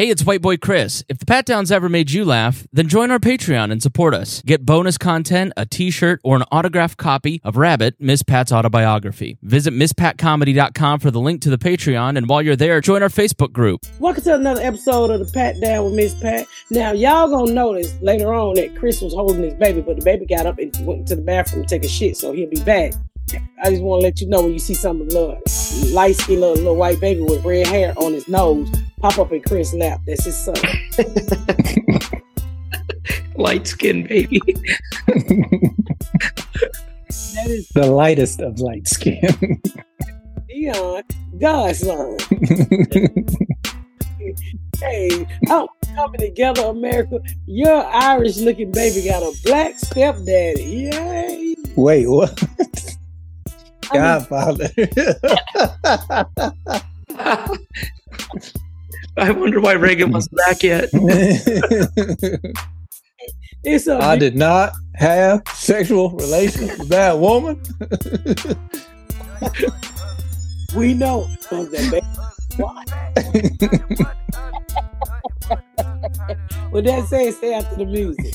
Hey, it's White Boy Chris. If the Pat Downs ever made you laugh, then join our Patreon and support us. Get bonus content, a t shirt, or an autographed copy of Rabbit, Miss Pat's autobiography. Visit MissPatComedy.com for the link to the Patreon, and while you're there, join our Facebook group. Welcome to another episode of the Pat Down with Miss Pat. Now, y'all gonna notice later on that Chris was holding his baby, but the baby got up and went to the bathroom to take a shit, so he'll be back. I just want to let you know when you see some little light skinned little, little white baby with red hair on his nose pop up in Chris' lap. That's his son. Light skinned baby. That is the lightest of light skin. Dion, God's son. Hey, I'm coming together, America. Your Irish looking baby got a black stepdaddy. Yay. Wait, what? I mean, Godfather. I wonder why Reagan wasn't back yet. it's a I did not have sexual relations with that woman. we know from that baby. Why? With that said, stay after the music.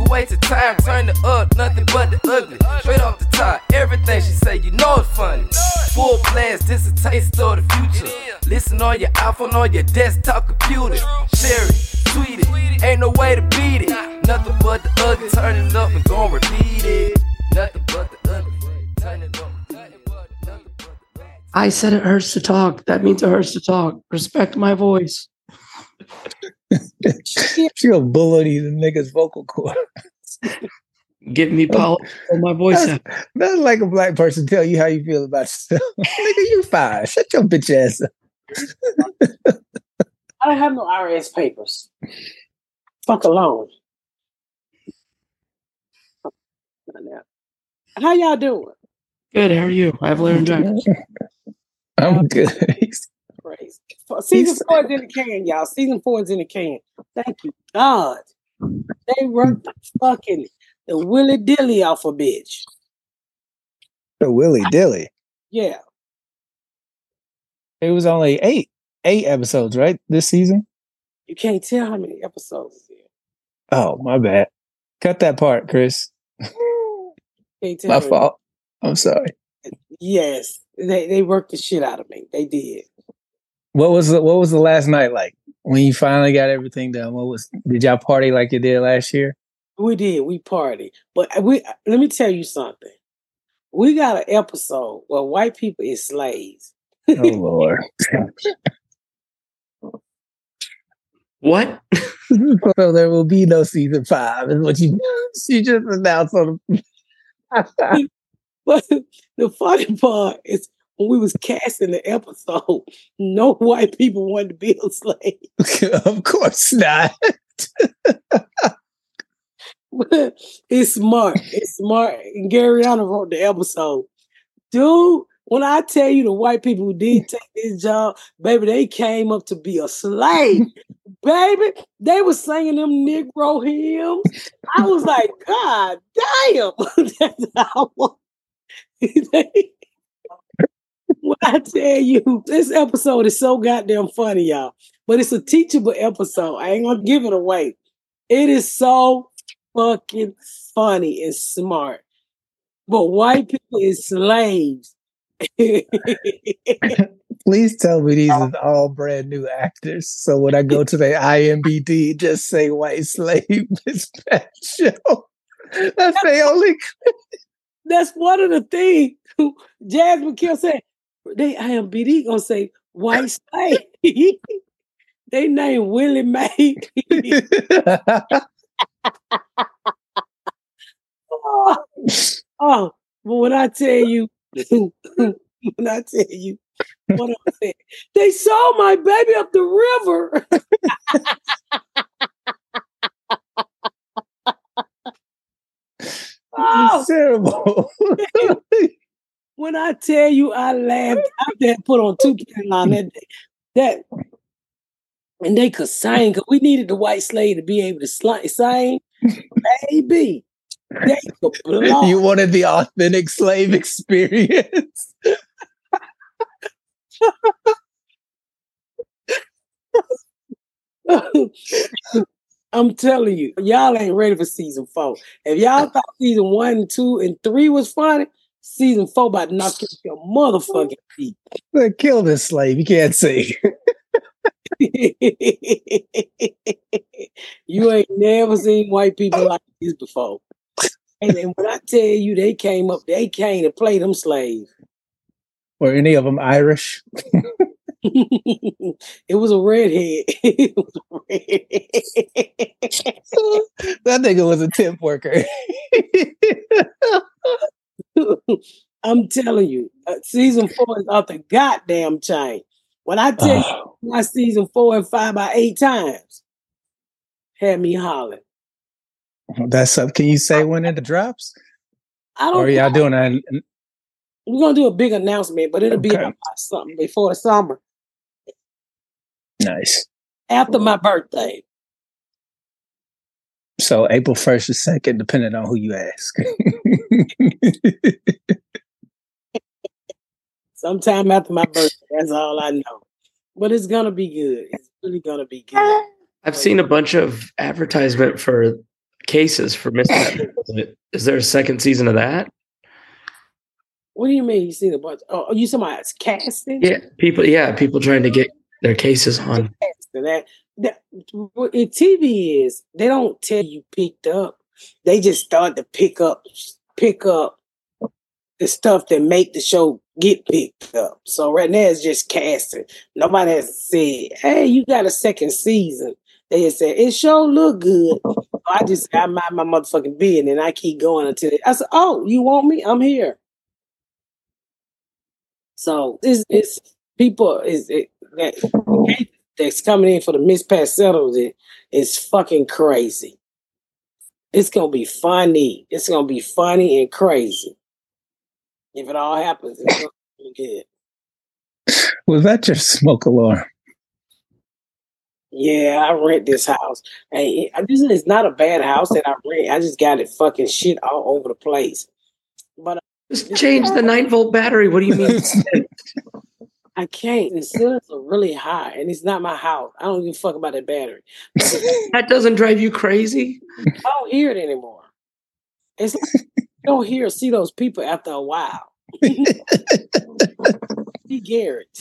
You wasted time, turn it up, nothing but the ugly. Straight off the top, everything she say, you know it's funny. Full blast, this a taste of the future. Listen on your iPhone, on your desktop computer. Share it, tweet it, ain't no way to beat it. Nothing but the ugly, turn it up and gon' repeat it. Nothing but the ugly, turn it up. I said it hurts to talk. That means it hurts to talk. Respect my voice. she gonna bully the nigga's vocal cord. Give me power on my voice. That's, that's like a black person tell you how you feel about yourself. Nigga, you fine. Shut your bitch ass up. I don't have no IRS papers. Fuck alone. How y'all doing? Good. How are you? I have laryngitis. I'm good. Crazy. Season four is in the can, y'all. Season four is in the can. Thank you, God. They worked the fucking the willy dilly off a bitch. The Willy Dilly. Yeah. It was only eight, eight episodes, right? This season. You can't tell how many episodes it's in. Oh, my bad. Cut that part, Chris. Can't tell My how fault. I'm sorry. Yes. They they worked the shit out of me. They did. What was the, what was the last night like when you finally got everything done? What was did y'all party like you did last year? We did. We party. But we let me tell you something. We got an episode where white people is slaves. Oh Lord. What? so there will be no season five, is what you you just announced on the But the funny part is when we was casting the episode, no white people wanted to be a slave. Of course not. It's smart. It's smart. And Garyana wrote the episode. Dude, when I tell you the white people who did take this job, baby, they came up to be a slave. baby, they was singing them Negro hymns. I was like, God damn. I I tell you, this episode is so goddamn funny, y'all. But it's a teachable episode. I ain't gonna give it away. It is so fucking funny and smart. But white people is slaves. Please tell me these are all brand new actors. So when I go to the IMBD, just say white slave dispatch show. That's the only That's one of the things Jasmine Kill said. They IMBD gonna say white slave. they named Willie Mae. oh, oh, but when I tell you, when I tell you, of them said, they saw my baby up the river. oh, terrible. When I tell you I laughed, I had put on two on that that and they could sing because we needed the white slave to be able to sli- sing. Baby, they could blow. you wanted the authentic slave experience. I'm telling you, y'all ain't ready for season four. If y'all thought season one, two, and three was funny, season four about to knock you off your motherfucking feet. Kill this slave. You can't sing. you ain't never seen white people like this before. And then when I tell you they came up, they came to play them slaves. Were any of them Irish? it was a redhead. it was a redhead. that nigga was a temp worker. I'm telling you, uh, season four is off the goddamn chain. When I tell you Oh, my season four and five by eight times, had me hollering. that's up. Can you say when it drops? I don't. Are y'all doing that? We're gonna do a big announcement, but it'll be Okay. about something before the summer, Nice. after my birthday. So April 1st or 2nd, depending on who you ask. Sometime after my birthday. That's all I know. But it's gonna be good. It's really gonna be good. I've seen a bunch of advertisement for cases for Miss Is there a second season of that? What do you mean? You see the bunch? Oh, oh you somebody casting? Yeah, people. Yeah, people trying to get their cases on. That that what TV is they don't tell you picked up. They just start to pick up pick up the stuff that make the show get picked up. So right now it's just casting. Nobody has said, "Hey, you got a second season." They just said it sure look good. So I just I mind my motherfucking business and I keep going until it, I said, "Oh, you want me? I'm here." So this is people is it, that that's coming in for the Miss Pat settles it is fucking crazy. It's gonna be funny. It's gonna be funny and crazy. If it all happens, it's gonna be good. was that your smoke alarm? Yeah, I rent this house. And this is not a bad house that I rent. I just got it fucking shit all over the place. But uh, Just change the nine volt battery. What do you mean? I can't. The ceilings are really high, and it's not my house. I don't give a fuck about that battery. that doesn't drive you crazy? I don't hear it anymore. It's like you don't hear or see those people after a while. See Garrett.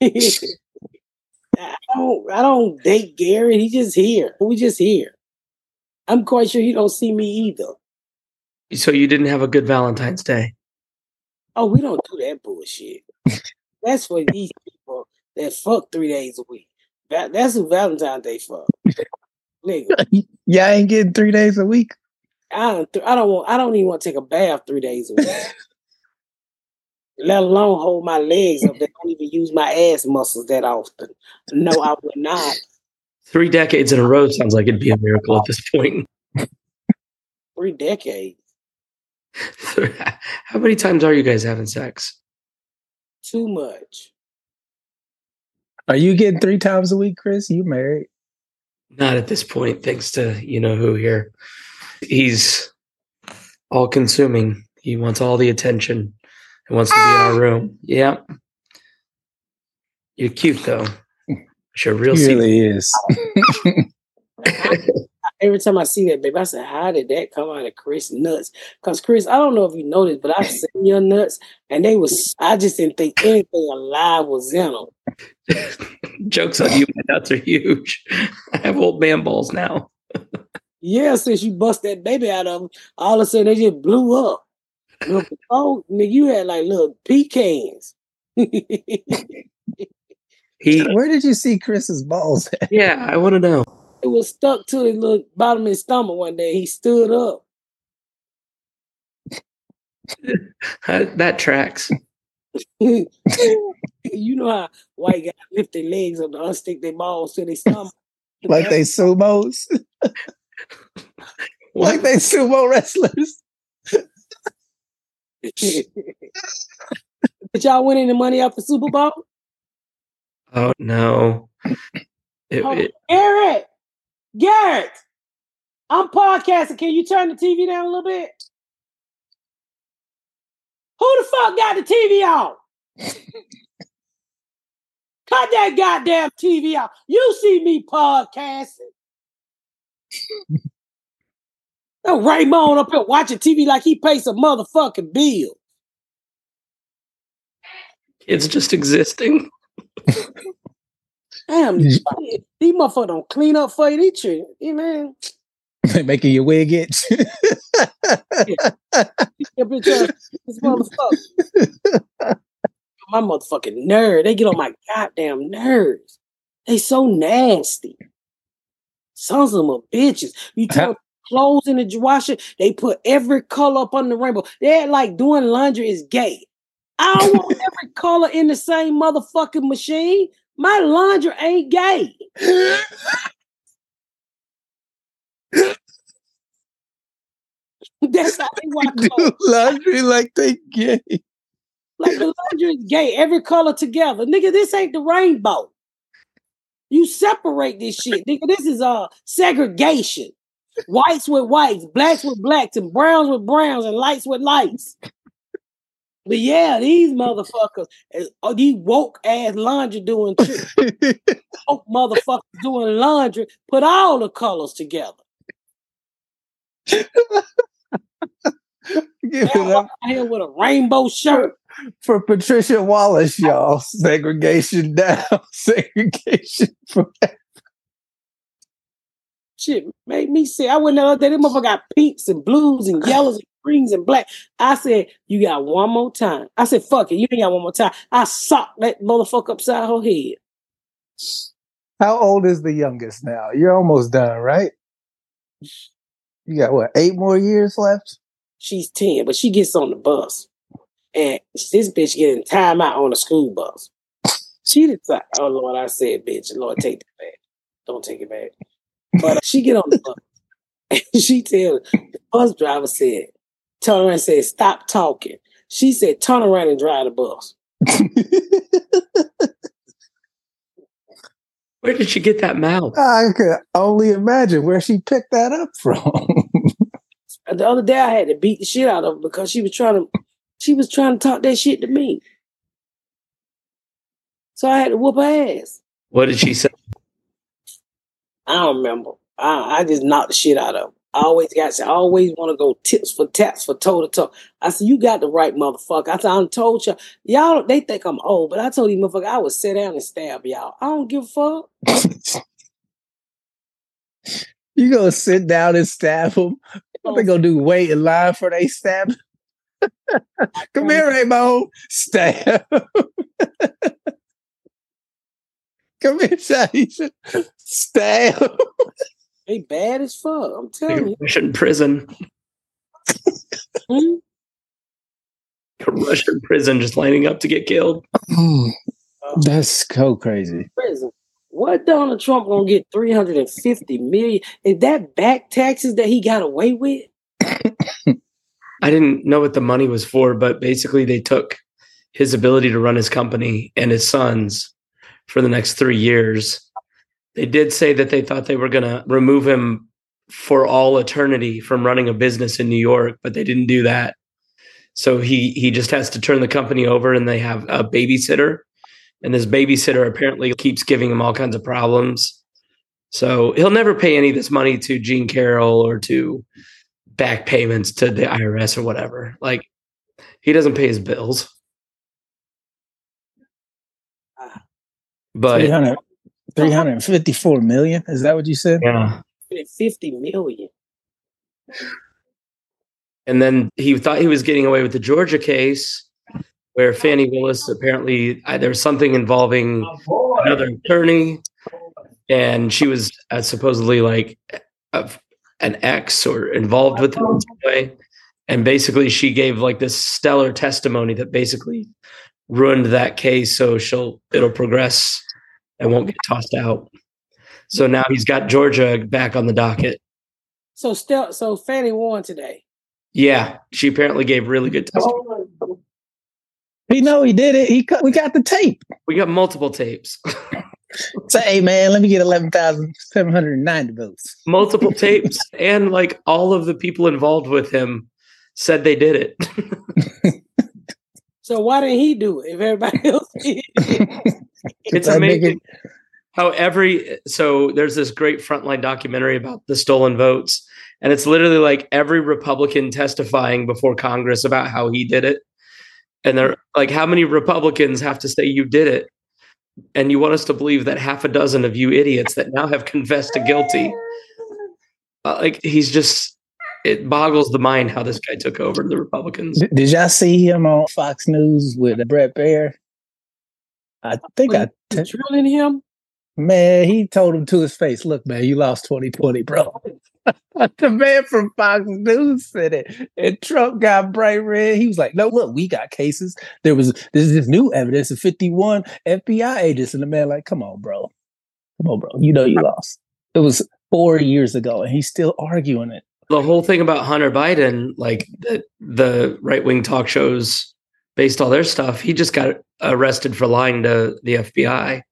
I don't I don't date Garrett. He just here. We just here. I'm quite sure he don't see me either. So you didn't have a good Valentine's Day. Oh, we don't do that bullshit. That's for these people that fuck three days a week. That, that's who Valentine's Day fuck. Nigga. Y'all ain't getting three days a week. I don't. th- I don't want. I don't even want to take a bath three days a week. Let alone hold my legs up. They don't even use my ass muscles that often. No, I would not. Three decades in a row sounds like it'd be a miracle at this point. Three decades. How many times are you guys having sex? Too much. Are you getting three times a week, Chris? You married? Not at this point, thanks to you know who here. He's all consuming. He wants all the attention. He wants to be in our ah! room. Yeah. You're cute though. Sure, real He see- really is. Every time I see that, baby, I said, "How did that come out of Chris nuts?" Because Chris, I don't know if you noticed, but I've seen your nuts, and they was. I just didn't think anything alive was in them. Jokes on you, my nuts are huge. I have old man balls now. Yeah, since you bust that baby out of them, all of a sudden they just blew up. Look, oh, nigga, you had like little pecans. He Where did you see Chris's balls at? yeah, I want to know. It was stuck to his little bottom of his stomach one day. He stood up. That, that tracks. you know how white guys lift their legs up to unstick their balls to their stomach. Like they sumos, like they sumo wrestlers. Did y'all win any money off the Super Bowl? Oh no. It- Oh, it- Garrett, Garrett, I'm podcasting. Can you turn the TV down a little bit? Who the fuck got the TV on? Cut that goddamn TV out. You see me podcasting. That Raymond up here watching TV like he pays a motherfucking bill. it's just existing. Damn, these, these motherfuckers don't clean up for you. They treat you, man. Making your wig itch. This motherfucker. my motherfucking nerve. They get on my goddamn nerves. They so nasty. Sons of them are bitches. You turn clothes in the washer, they put every color up on the rainbow. They're like doing laundry is gay. I don't want every color in the same motherfucking machine. My laundry ain't gay. That's how they do laundry like they gay. Like the laundry is gay, every color together. Nigga, this ain't the rainbow. You separate this shit. Nigga, this is uh segregation. Whites with whites, blacks with blacks, and browns with browns, and lights with lights. But yeah, these motherfuckers, is- oh, these woke ass laundry doing woke motherfuckers doing laundry, put all the colors together. Give it up here with a rainbow shirt. for Patricia Wallace, y'all. Segregation down, segregation from Shit made me sick. I went the other day. This motherfucker got pinks and blues and yellows and greens and black. I said, You got one more time. I said, Fuck it. You ain't got one more time. I socked that motherfucker upside her head. How old is the youngest now? You're almost done, right? You got what, eight more years left? She's 10, but she gets on the bus. And this bitch getting time out on the school bus. She decided, oh Lord, I said, bitch, Lord, take it back. Don't take it back. But uh, she get on the bus. And she tell the bus driver said, turn around and said, stop talking. She said, turn around and drive the bus. Where did she get that mouth? I could only imagine where she picked that up from. The other day I had to beat the shit out of her because she was trying to she was trying to talk that shit to me. So I had to whoop her ass. What did she say? I don't remember. I, I just knocked the shit out of her. I always got I always want to go tips for taps for toe to toe. I said, you got the right motherfucker. I said, I told y'all, Y'all, they think I'm old, but I told these motherfucker I would sit down and stab y'all. I don't give a fuck. you gonna sit down and stab them? What they oh. gonna do? Wait in line for they stab? Come here, Rainbow. Stab. Come here, Shaisha. Stab. They bad as fuck. I'm telling you. Russian prison. Hmm? Russian prison just lining up to get killed. That's so crazy. prison. What Donald Trump gonna get 350 million? Is that back taxes that he got away with? I didn't know what the money was for, but basically they took his ability to run his company and his sons for the next three years. They did say that they thought they were going to remove him for all eternity from running a business in New York, but they didn't do that. So he he just has to turn the company over, and they have a babysitter, and this babysitter apparently keeps giving him all kinds of problems. So he'll never pay any of this money to Jean Carroll or to back payments to the IRS or whatever. Like he doesn't pay his bills. But 300, 354 million. Is that what you said? yeah. 50 million. And then he thought he was getting away with the Georgia case where Fani Willis apparently uh, there was something involving another attorney and she was uh, supposedly like a, an ex or involved with it in some way. and basically she gave like this stellar testimony that basically ruined that case. So she'll it'll progress and won't get tossed out. So now he's got Georgia back on the docket. So still, so Fani won today. Yeah, she apparently gave really good testimony. He know he did it. He cut, we got the tape. We got multiple tapes, Say, hey man, let me get eleven thousand seven hundred ninety votes. multiple tapes, and like all of the people involved with him said they did it. So why didn't he do it if everybody else did? it's amazing how every so there's this great frontline documentary about the stolen votes and it's literally like every republican testifying before congress about how he did it. And they're like how many republicans have to say you did it? And you want us to believe that half a dozen of you idiots that now have confessed to guilty. Uh, like he's just it boggles the mind how this guy took over the republicans. Did y'all see him on Fox News with Bret Baier? I think I You drilling him? man, he told him to his face, "Look, man, you lost 2020, bro." the man from Fox News said it, and Trump got bright red. He was like, "No, look, we got cases. There was this is this new evidence of 51 FBI agents." And the man, like, "Come on, bro, come on, bro. You know you lost. It was four years ago, and he's still arguing it." the whole thing about Hunter Biden, like the, the right wing talk shows based all their stuff, he just got arrested for lying to the FBI.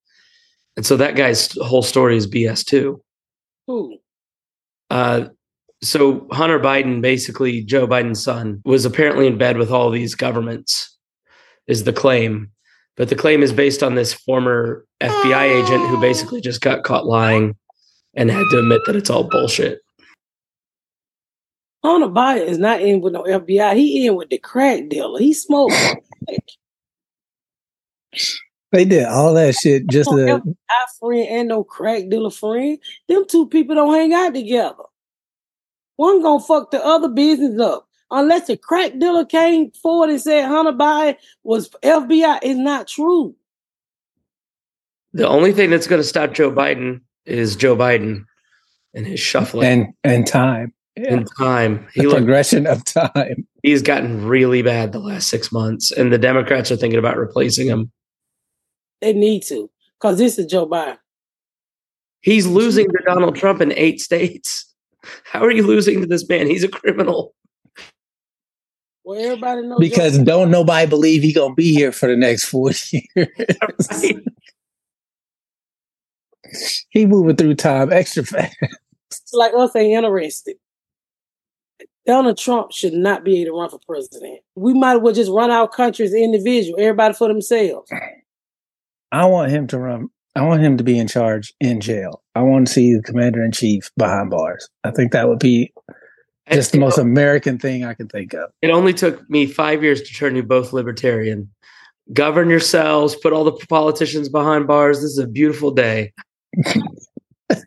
And so that guy's whole story is BS too. Who? Uh, so Hunter Biden, basically Joe Biden's son, was apparently in bed with all these governments, is the claim. But the claim is based on this former FBI agent who basically just got caught lying and had to admit that it's all bullshit. Hunter Biden is not in with no FBI. He in with the crack dealer. He smoked. They did all that shit just Oh, to yeah. Our friend and no crack dealer friend. Them two people don't hang out together. One gonna fuck the other business up. Unless the crack dealer came forward and said Hunter Biden was FBI, it's not true. The only thing that's going to stop Joe Biden is Joe Biden and his shuffling and and time. Yeah. in time. He The look, progression of time. he's gotten really bad the last six months, and the Democrats are thinking about replacing him. They need to, because this is Joe Biden. He's losing to Donald Trump in eight states. How are you losing to this man? He's a criminal. Well, everybody knows Because Joe- don't nobody believe he gonna be here for the next 40 years. Right? he moving through time extra fast. like us ain't interested. Donald Trump should not be able to run for president. We might as well just run our country as individual, everybody for themselves. I want him to run. I want him to be in charge in jail. I want to see the commander in chief behind bars. I think that would be just the most know, American thing I can think of. It only took me five years to turn you both libertarian. Govern yourselves, put all the politicians behind bars. This is a beautiful day. I'm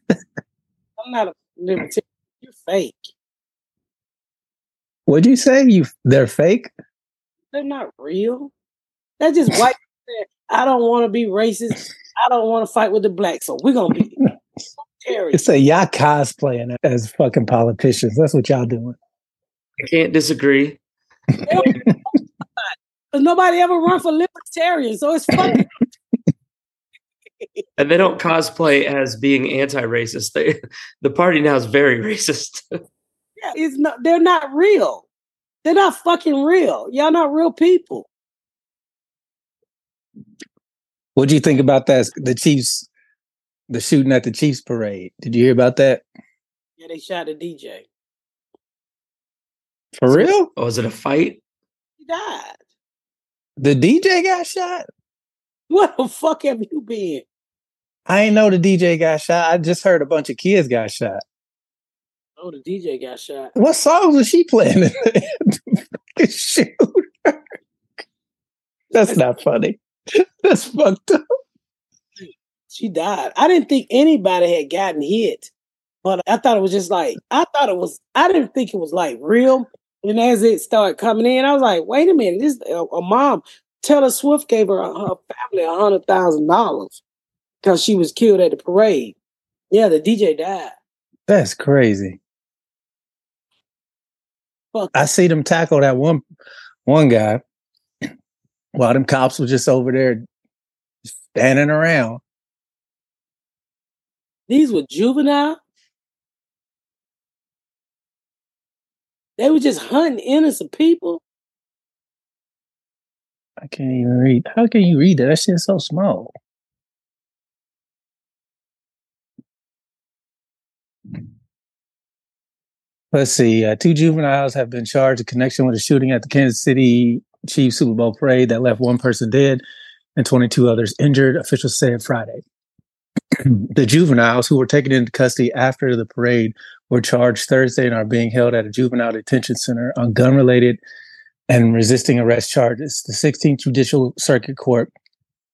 not a libertarian. You're fake. What'd you say? You they're fake? They're not real. They're just white. I don't want to be racist. I don't want to fight with the blacks. So we're gonna be libertarian. It's a y'all cosplaying as fucking politicians. That's what y'all doing. I can't disagree. Because nobody ever run for libertarian, so it's fucking. And they don't cosplay as being anti-racist. They, the party now is very racist. Yeah, it's not. They're not real. They're not fucking real. Y'all not real people. What do you think about that? The Chiefs, the shooting at the Chiefs parade. Did you hear about that? Yeah, they shot a DJ. For real? Oh, was it a fight? He died. The DJ got shot? What the fuck have you been? I ain't know the DJ got shot. I just heard a bunch of kids got shot. Oh, the DJ got shot. What songs was she playing? in the shooter? That's not funny. That's fucked up. She died. I didn't think anybody had gotten hit, but I thought it was just like I thought it was. I didn't think it was like real. And as it started coming in, I was like, "Wait a minute! This a, a mom, Taylor Swift gave her her family a hundred thousand dollars because she was killed at the parade. Yeah, the DJ died. That's crazy. Fuck. I see them tackle that one one guy while them cops were just over there standing around. These were juvenile. They were just hunting innocent people. I can't even read. How can you read that? That shit's so small. Let's see. Uh, two juveniles have been charged in connection with a shooting at the Kansas City Chiefs Super Bowl parade that left one person dead and 22 others injured, officials said Friday. the juveniles who were taken into custody after the parade were charged Thursday and are being held at a juvenile detention center on gun related and resisting arrest charges. The 16th Judicial Circuit Court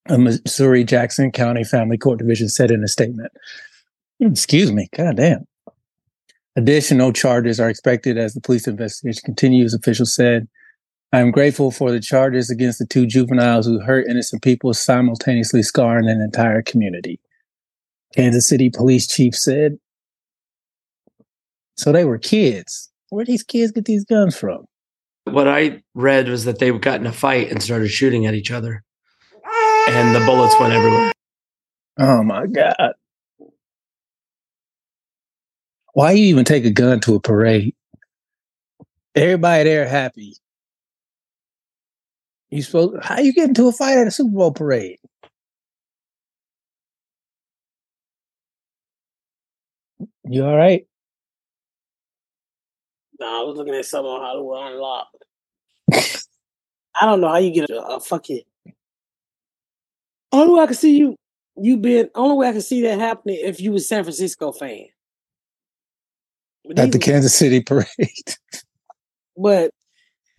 of Missouri Jackson County Family Court Division said in a statement. Excuse me, God damn. Additional charges are expected as the police investigation continues, officials said. I am grateful for the charges against the two juveniles who hurt innocent people, simultaneously scarring an entire community. Kansas City police chief said. So they were kids. Where did these kids get these guns from? What I read was that they got in a fight and started shooting at each other, and the bullets went everywhere. Oh my God. Why you even take a gun to a parade? Everybody there happy. You supposed how you get into a fight at a Super Bowl parade? You all right? Nah, I was looking at something on Hollywood Unlocked. I don't know how you get a, a fucking. Only way I can see you, you been. Only way I can see that happening if you was San Francisco fan. At the Kansas City parade. But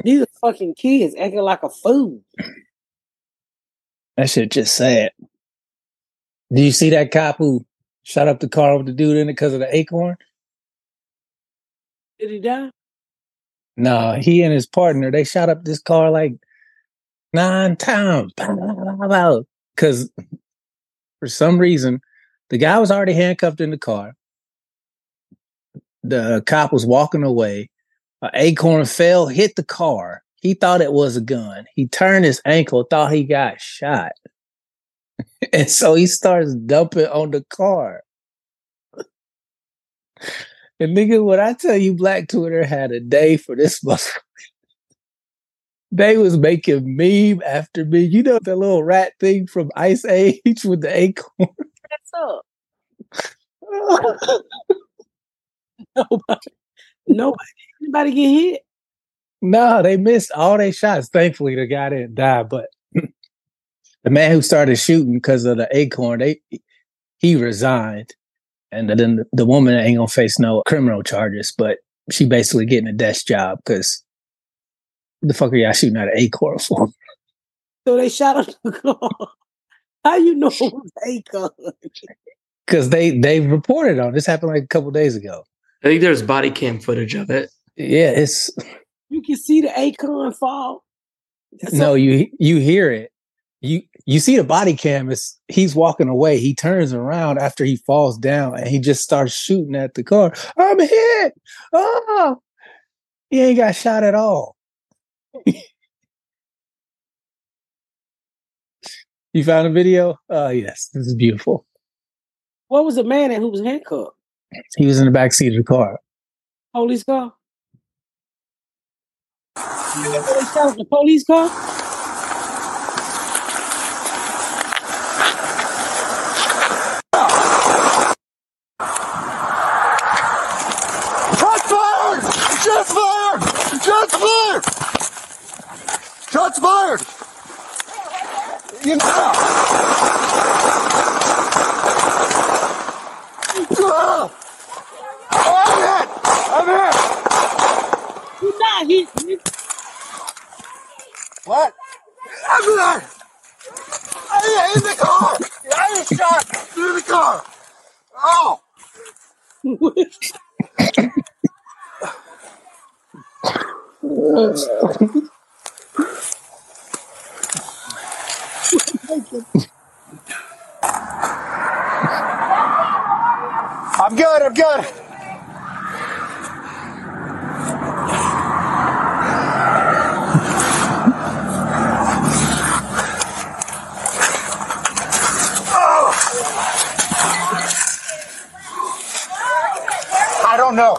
these are fucking kids acting like a fool. That shit just sad. Do you see that cop who shot up the car with the dude in it because of the acorn? Did he die? No, he and his partner, they shot up this car like nine times. Because for some reason, the guy was already handcuffed in the car. The uh, cop was walking away. An acorn fell, hit the car. He thought it was a gun. He turned his ankle, thought he got shot. and so he starts dumping on the car. And nigga, when I tell you Black Twitter had a day for this motherfucker, they was making meme after me. You know the little rat thing from Ice Age with the acorn? What's up? Nobody, nobody, anybody get hit? no, they missed all their shots. Thankfully, the guy didn't die, but the man who started shooting because of the acorn, they he resigned. And then the, the woman ain't gonna face no criminal charges, but she basically getting a desk job because the fuck are y'all shooting at an acorn for? So they shot up the car. How you know it was a gun? Because they they reported on this happened like a couple days ago. I think there's body cam footage of it. Yeah, it's You can see the acorn fall. That's no, all- you you hear it. You you see the body cam is he's walking away. He turns around after he falls down and he just starts shooting at the car. I'm hit. Oh, he ain't got shot at all. you found a video? Oh yes, this is beautiful. What was the man in who was handcuffed? He was in the back seat of the car. Police car? They shot up the police car? Shots fired! Shots fired! Shots fired! Shots fired! You know. Ah! I'm hit! I'm not hit. nigga. What? I'm hit! I in the car! I was shot through the car! Oh! I'm good, I'm good. No.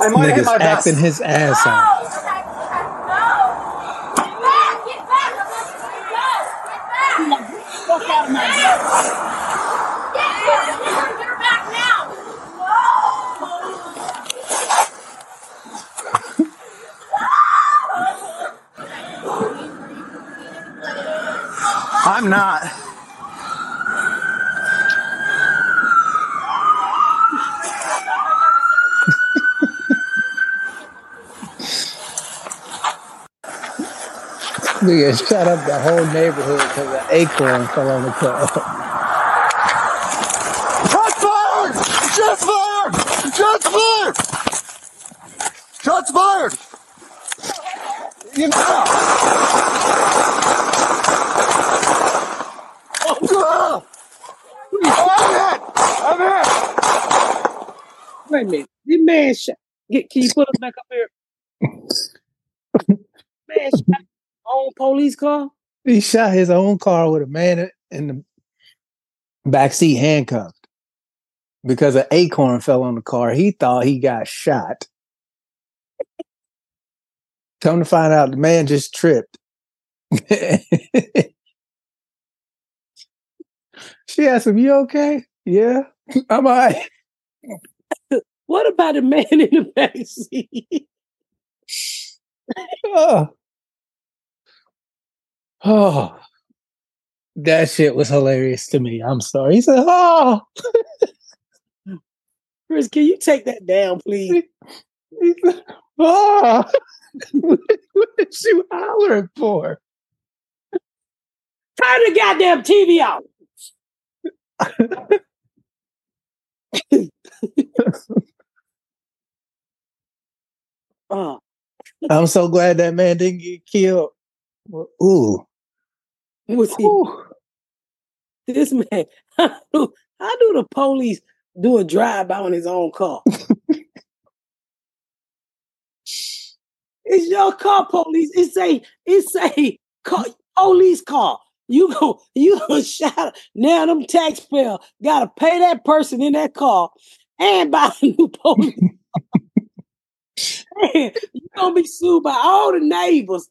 I might hit Niggas my vest. acting his ass off. Nigga shut up the whole neighborhood because an acorn fell on the car. Shots fired! Shots fired! Shots fired! Shots fired! You know. I'm hit! I'm hit! Wait a minute. This man shot. Get, can you put us back up here? man shot his own police car. He shot his own car with a man in the backseat handcuffed because an acorn fell on the car. He thought he got shot. Come to find out, the man just tripped. she asked him, "You okay?" Yeah, I'm all right. What about the man in the back seat? Oh. Oh, that shit was hilarious to me. I'm sorry. He said, "Oh." Chris, can you take that down, please? He said, "Oh." what is you hollering for? Turn the goddamn TV off. Oh, I'm so glad that man didn't get killed. Ooh. what's he? Ooh. This man. How do, how do the police do a drive by on his own car? it's your car, police. It's a it's a car, police car. You go, you go shout. Now them taxpayer gotta pay that person in that car and buy a new police. Man, you gonna be sued by all the neighbors,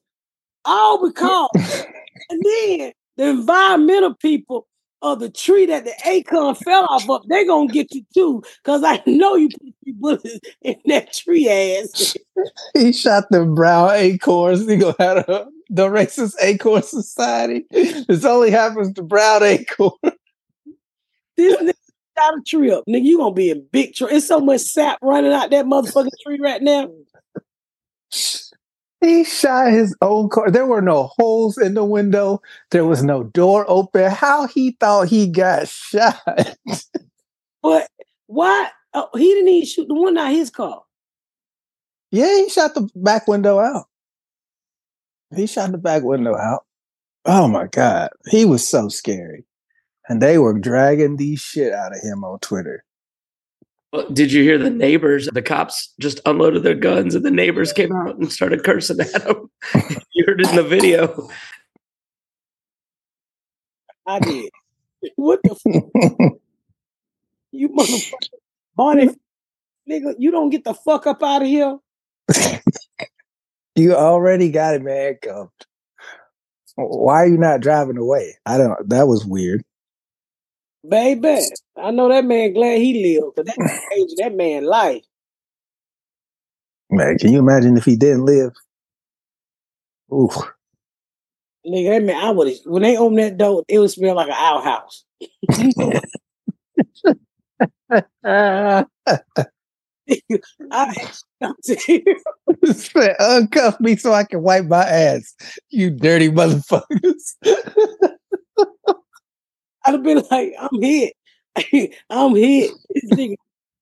all because, and then the environmental people of the tree that the acorn fell off of, they're gonna get you too. Cause I know you put three bullets in that tree ass. He shot the brown acorns. He gonna have a, the racist acorn society. This only happens to brown acorn. This nigga shot a tree up. Nigga, you gonna be in big trouble. It's so much sap running out that motherfucking tree right now. He shot his own car. There were no holes in the window. There was no door open. How he thought he got shot? But why? Oh, he didn't even shoot the one out his car. Yeah, he shot the back window out. He shot the back window out. Oh my god, he was so scary, and they were dragging the shit out of him on Twitter. Well, did you hear the neighbors? The cops just unloaded their guns, and the neighbors came out and started cursing at him. you heard it in the video. I did. What the fuck? You motherfucker. Barney, nigga, you don't get the fuck up out of here. You already got him handcuffed. Why are you not driving away? I don't. That was weird. Baby, I know that man glad he lived, because that changed that man life. Man, can you imagine if he didn't live? Ooh, Nigga, that man, I would when they opened that door, it would smell like an outhouse. I, Said, uncuff me so I can wipe my ass. You dirty motherfuckers. I'd have been like, I'm hit. I'm hit. This nigga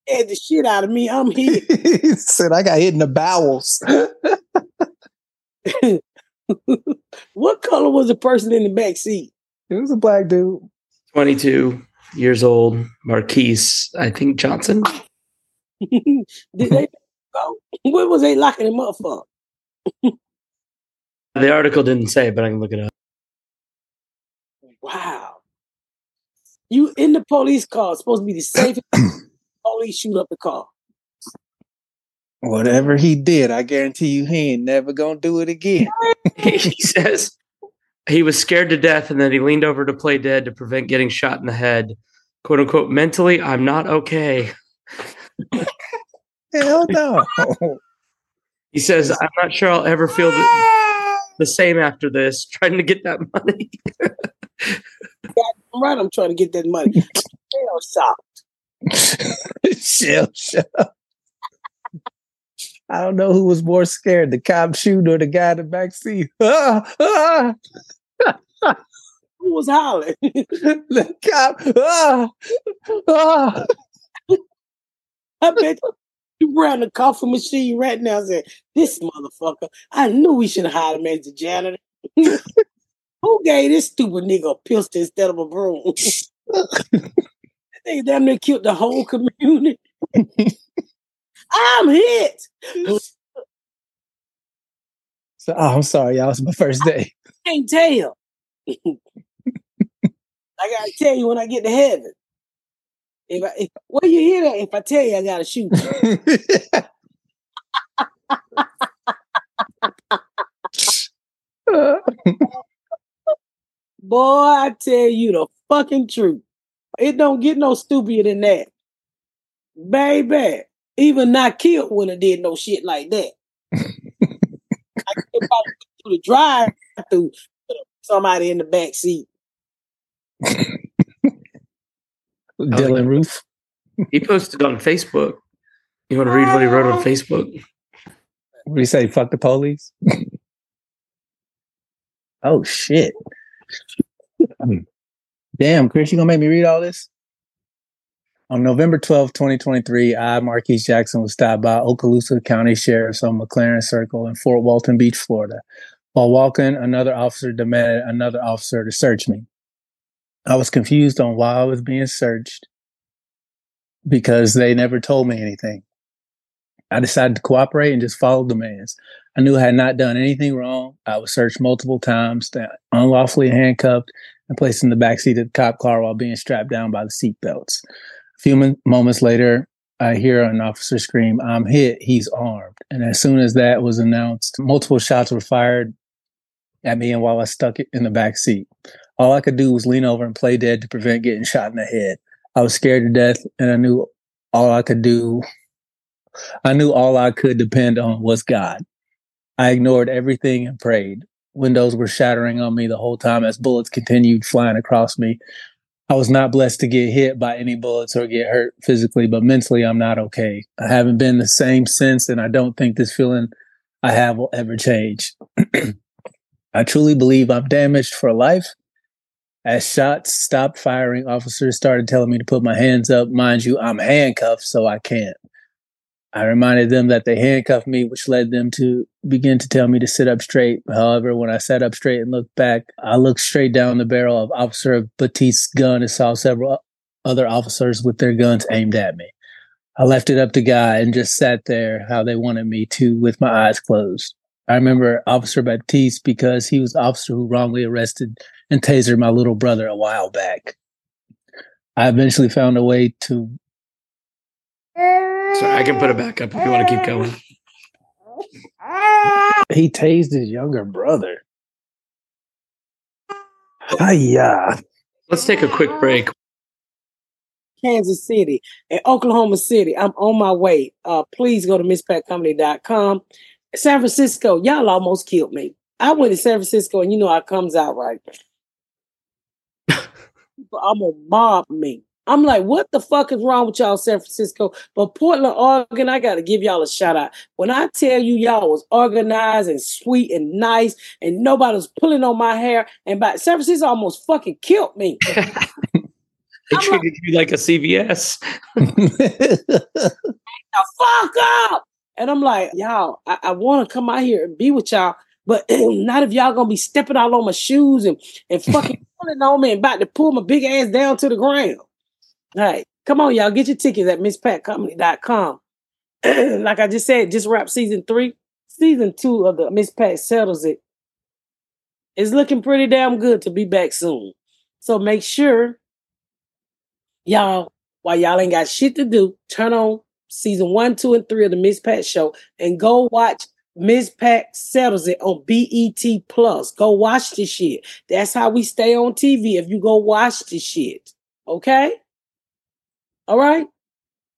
had the shit out of me. I'm hit. he said I got hit in the bowels. what color was the person in the back seat? It was a black dude. 22 years old, Marquise, I think Johnson. Did they go? What was they locking him up for? The article didn't say, but I can look it up. Wow. You in the police car, it's supposed to be the safest. police shoot up the car. Whatever he did, I guarantee you he ain't never gonna do it again. he says he was scared to death and then he leaned over to play dead to prevent getting shot in the head. Quote unquote, mentally, I'm not okay. Hell no. He says, I'm not sure I'll ever feel the, the same after this, trying to get that money. I'm right, I'm trying to get that money. Hell shocked. Shell shock. I don't know who was more scared, the cop shooting or the guy in the back seat. Ah, ah, Who was hollering? the cop. Ah, ah. I bet you ran the coffee machine right now and said, This motherfucker, I knew we should have hired him as the janitor. Who gave this stupid nigga a pistol instead of a broom? they damn near killed the whole community. I'm hit. So, oh, I'm sorry, y'all. It's my first day. can't tell. I gotta tell you when I get to heaven. If I if, where you hear that? If I tell you, I gotta shoot you. Boy, I tell you the fucking truth. It don't get no stupider than that. Baby, even not killed when I did no shit like that. I could probably through the drive through somebody in the back seat. Dylan Roof. he posted on Facebook. You want to read what he wrote on Facebook? What do you say? Fuck the police? oh, shit. Damn, Chris, you gonna make me read all this? On November 12, 2023, I, Marquise Jackson, was stopped by Okaloosa County Sheriff's on McLaren Circle in Fort Walton Beach, Florida. While walking, another officer demanded another officer to search me. I was confused on why I was being searched because they never told me anything. I decided to cooperate and just follow demands. I knew I had not done anything wrong. I was searched multiple times, unlawfully handcuffed, and placed in the backseat of the cop car while being strapped down by the seat belts. A few moments later, I hear an officer scream, I'm hit, he's armed. And as soon as that was announced, multiple shots were fired at me and while I stuck it in the back seat. All I could do was lean over and play dead to prevent getting shot in the head. I was scared to death and I knew all I could do I knew all I could depend on was God. I ignored everything and prayed. Windows were shattering on me the whole time as bullets continued flying across me. I was not blessed to get hit by any bullets or get hurt physically, but mentally, I'm not okay. I haven't been the same since, and I don't think this feeling I have will ever change. I truly believe I'm damaged for life. As shots stopped firing, officers started telling me to put my hands up. Mind you, I'm handcuffed, so I can't. I reminded them that they handcuffed me, which led them to begin to tell me to sit up straight. However, when I sat up straight and looked back, I looked straight down the barrel of Officer Batiste's gun and saw several other officers with their guns aimed at me. I left it up to God and just sat there how they wanted me to with my eyes closed. I remember Officer Baptiste because he was the officer who wrongly arrested and tasered my little brother a while back. I eventually found a way to Sorry, I can put it back up if you want to keep going. He tased his younger brother. Hiya. Let's take a quick break. Kansas City and Oklahoma City. I'm on my way. Uh, please go to misspatcomedy.com. San Francisco, y'all almost killed me. I went to San Francisco and you know how it comes out right. People almost mobbed me. I'm like, what the fuck is wrong with y'all, San Francisco? But Portland, Oregon, I got to give y'all a shout out. When I tell you y'all was organized and sweet and nice, and nobody was pulling on my hair, and by San Francisco almost fucking killed me. They treated you like a CVS. the fuck up. And I'm like, y'all, I, I want to come out here and be with y'all, but not if y'all gonna be stepping all on my shoes and, and fucking pulling on me and about to pull my big ass down to the ground. All right, come on, y'all, get your tickets at misspatcomedy.com. like I just said, just wrapped season three. Season two of the Miss Pat Settles It. It is looking pretty damn good to be back soon. So make sure y'all, while y'all ain't got shit to do, turn on season one, two, and three of the Miss Pat show and go watch Miss Pat settles it on BET Plus. Go watch this shit. That's how we stay on TV. If you go watch this shit. Okay? All right?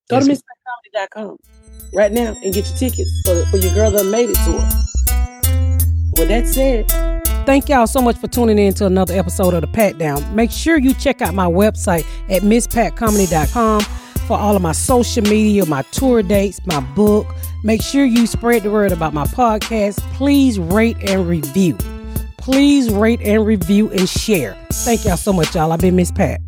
Go Yes, to ma'am. misspatcomedy.com right now and get your tickets for, for your girl that made it tour. With that said, thank y'all so much for tuning in to another episode of the Pat Down. Make sure you check out my website at misspatcomedy.com for all of my social media, my tour dates, my book. Make sure you spread the word about my podcast. Please rate and review. Please rate and review and share. Thank y'all so much, y'all. I've been Miss Pat.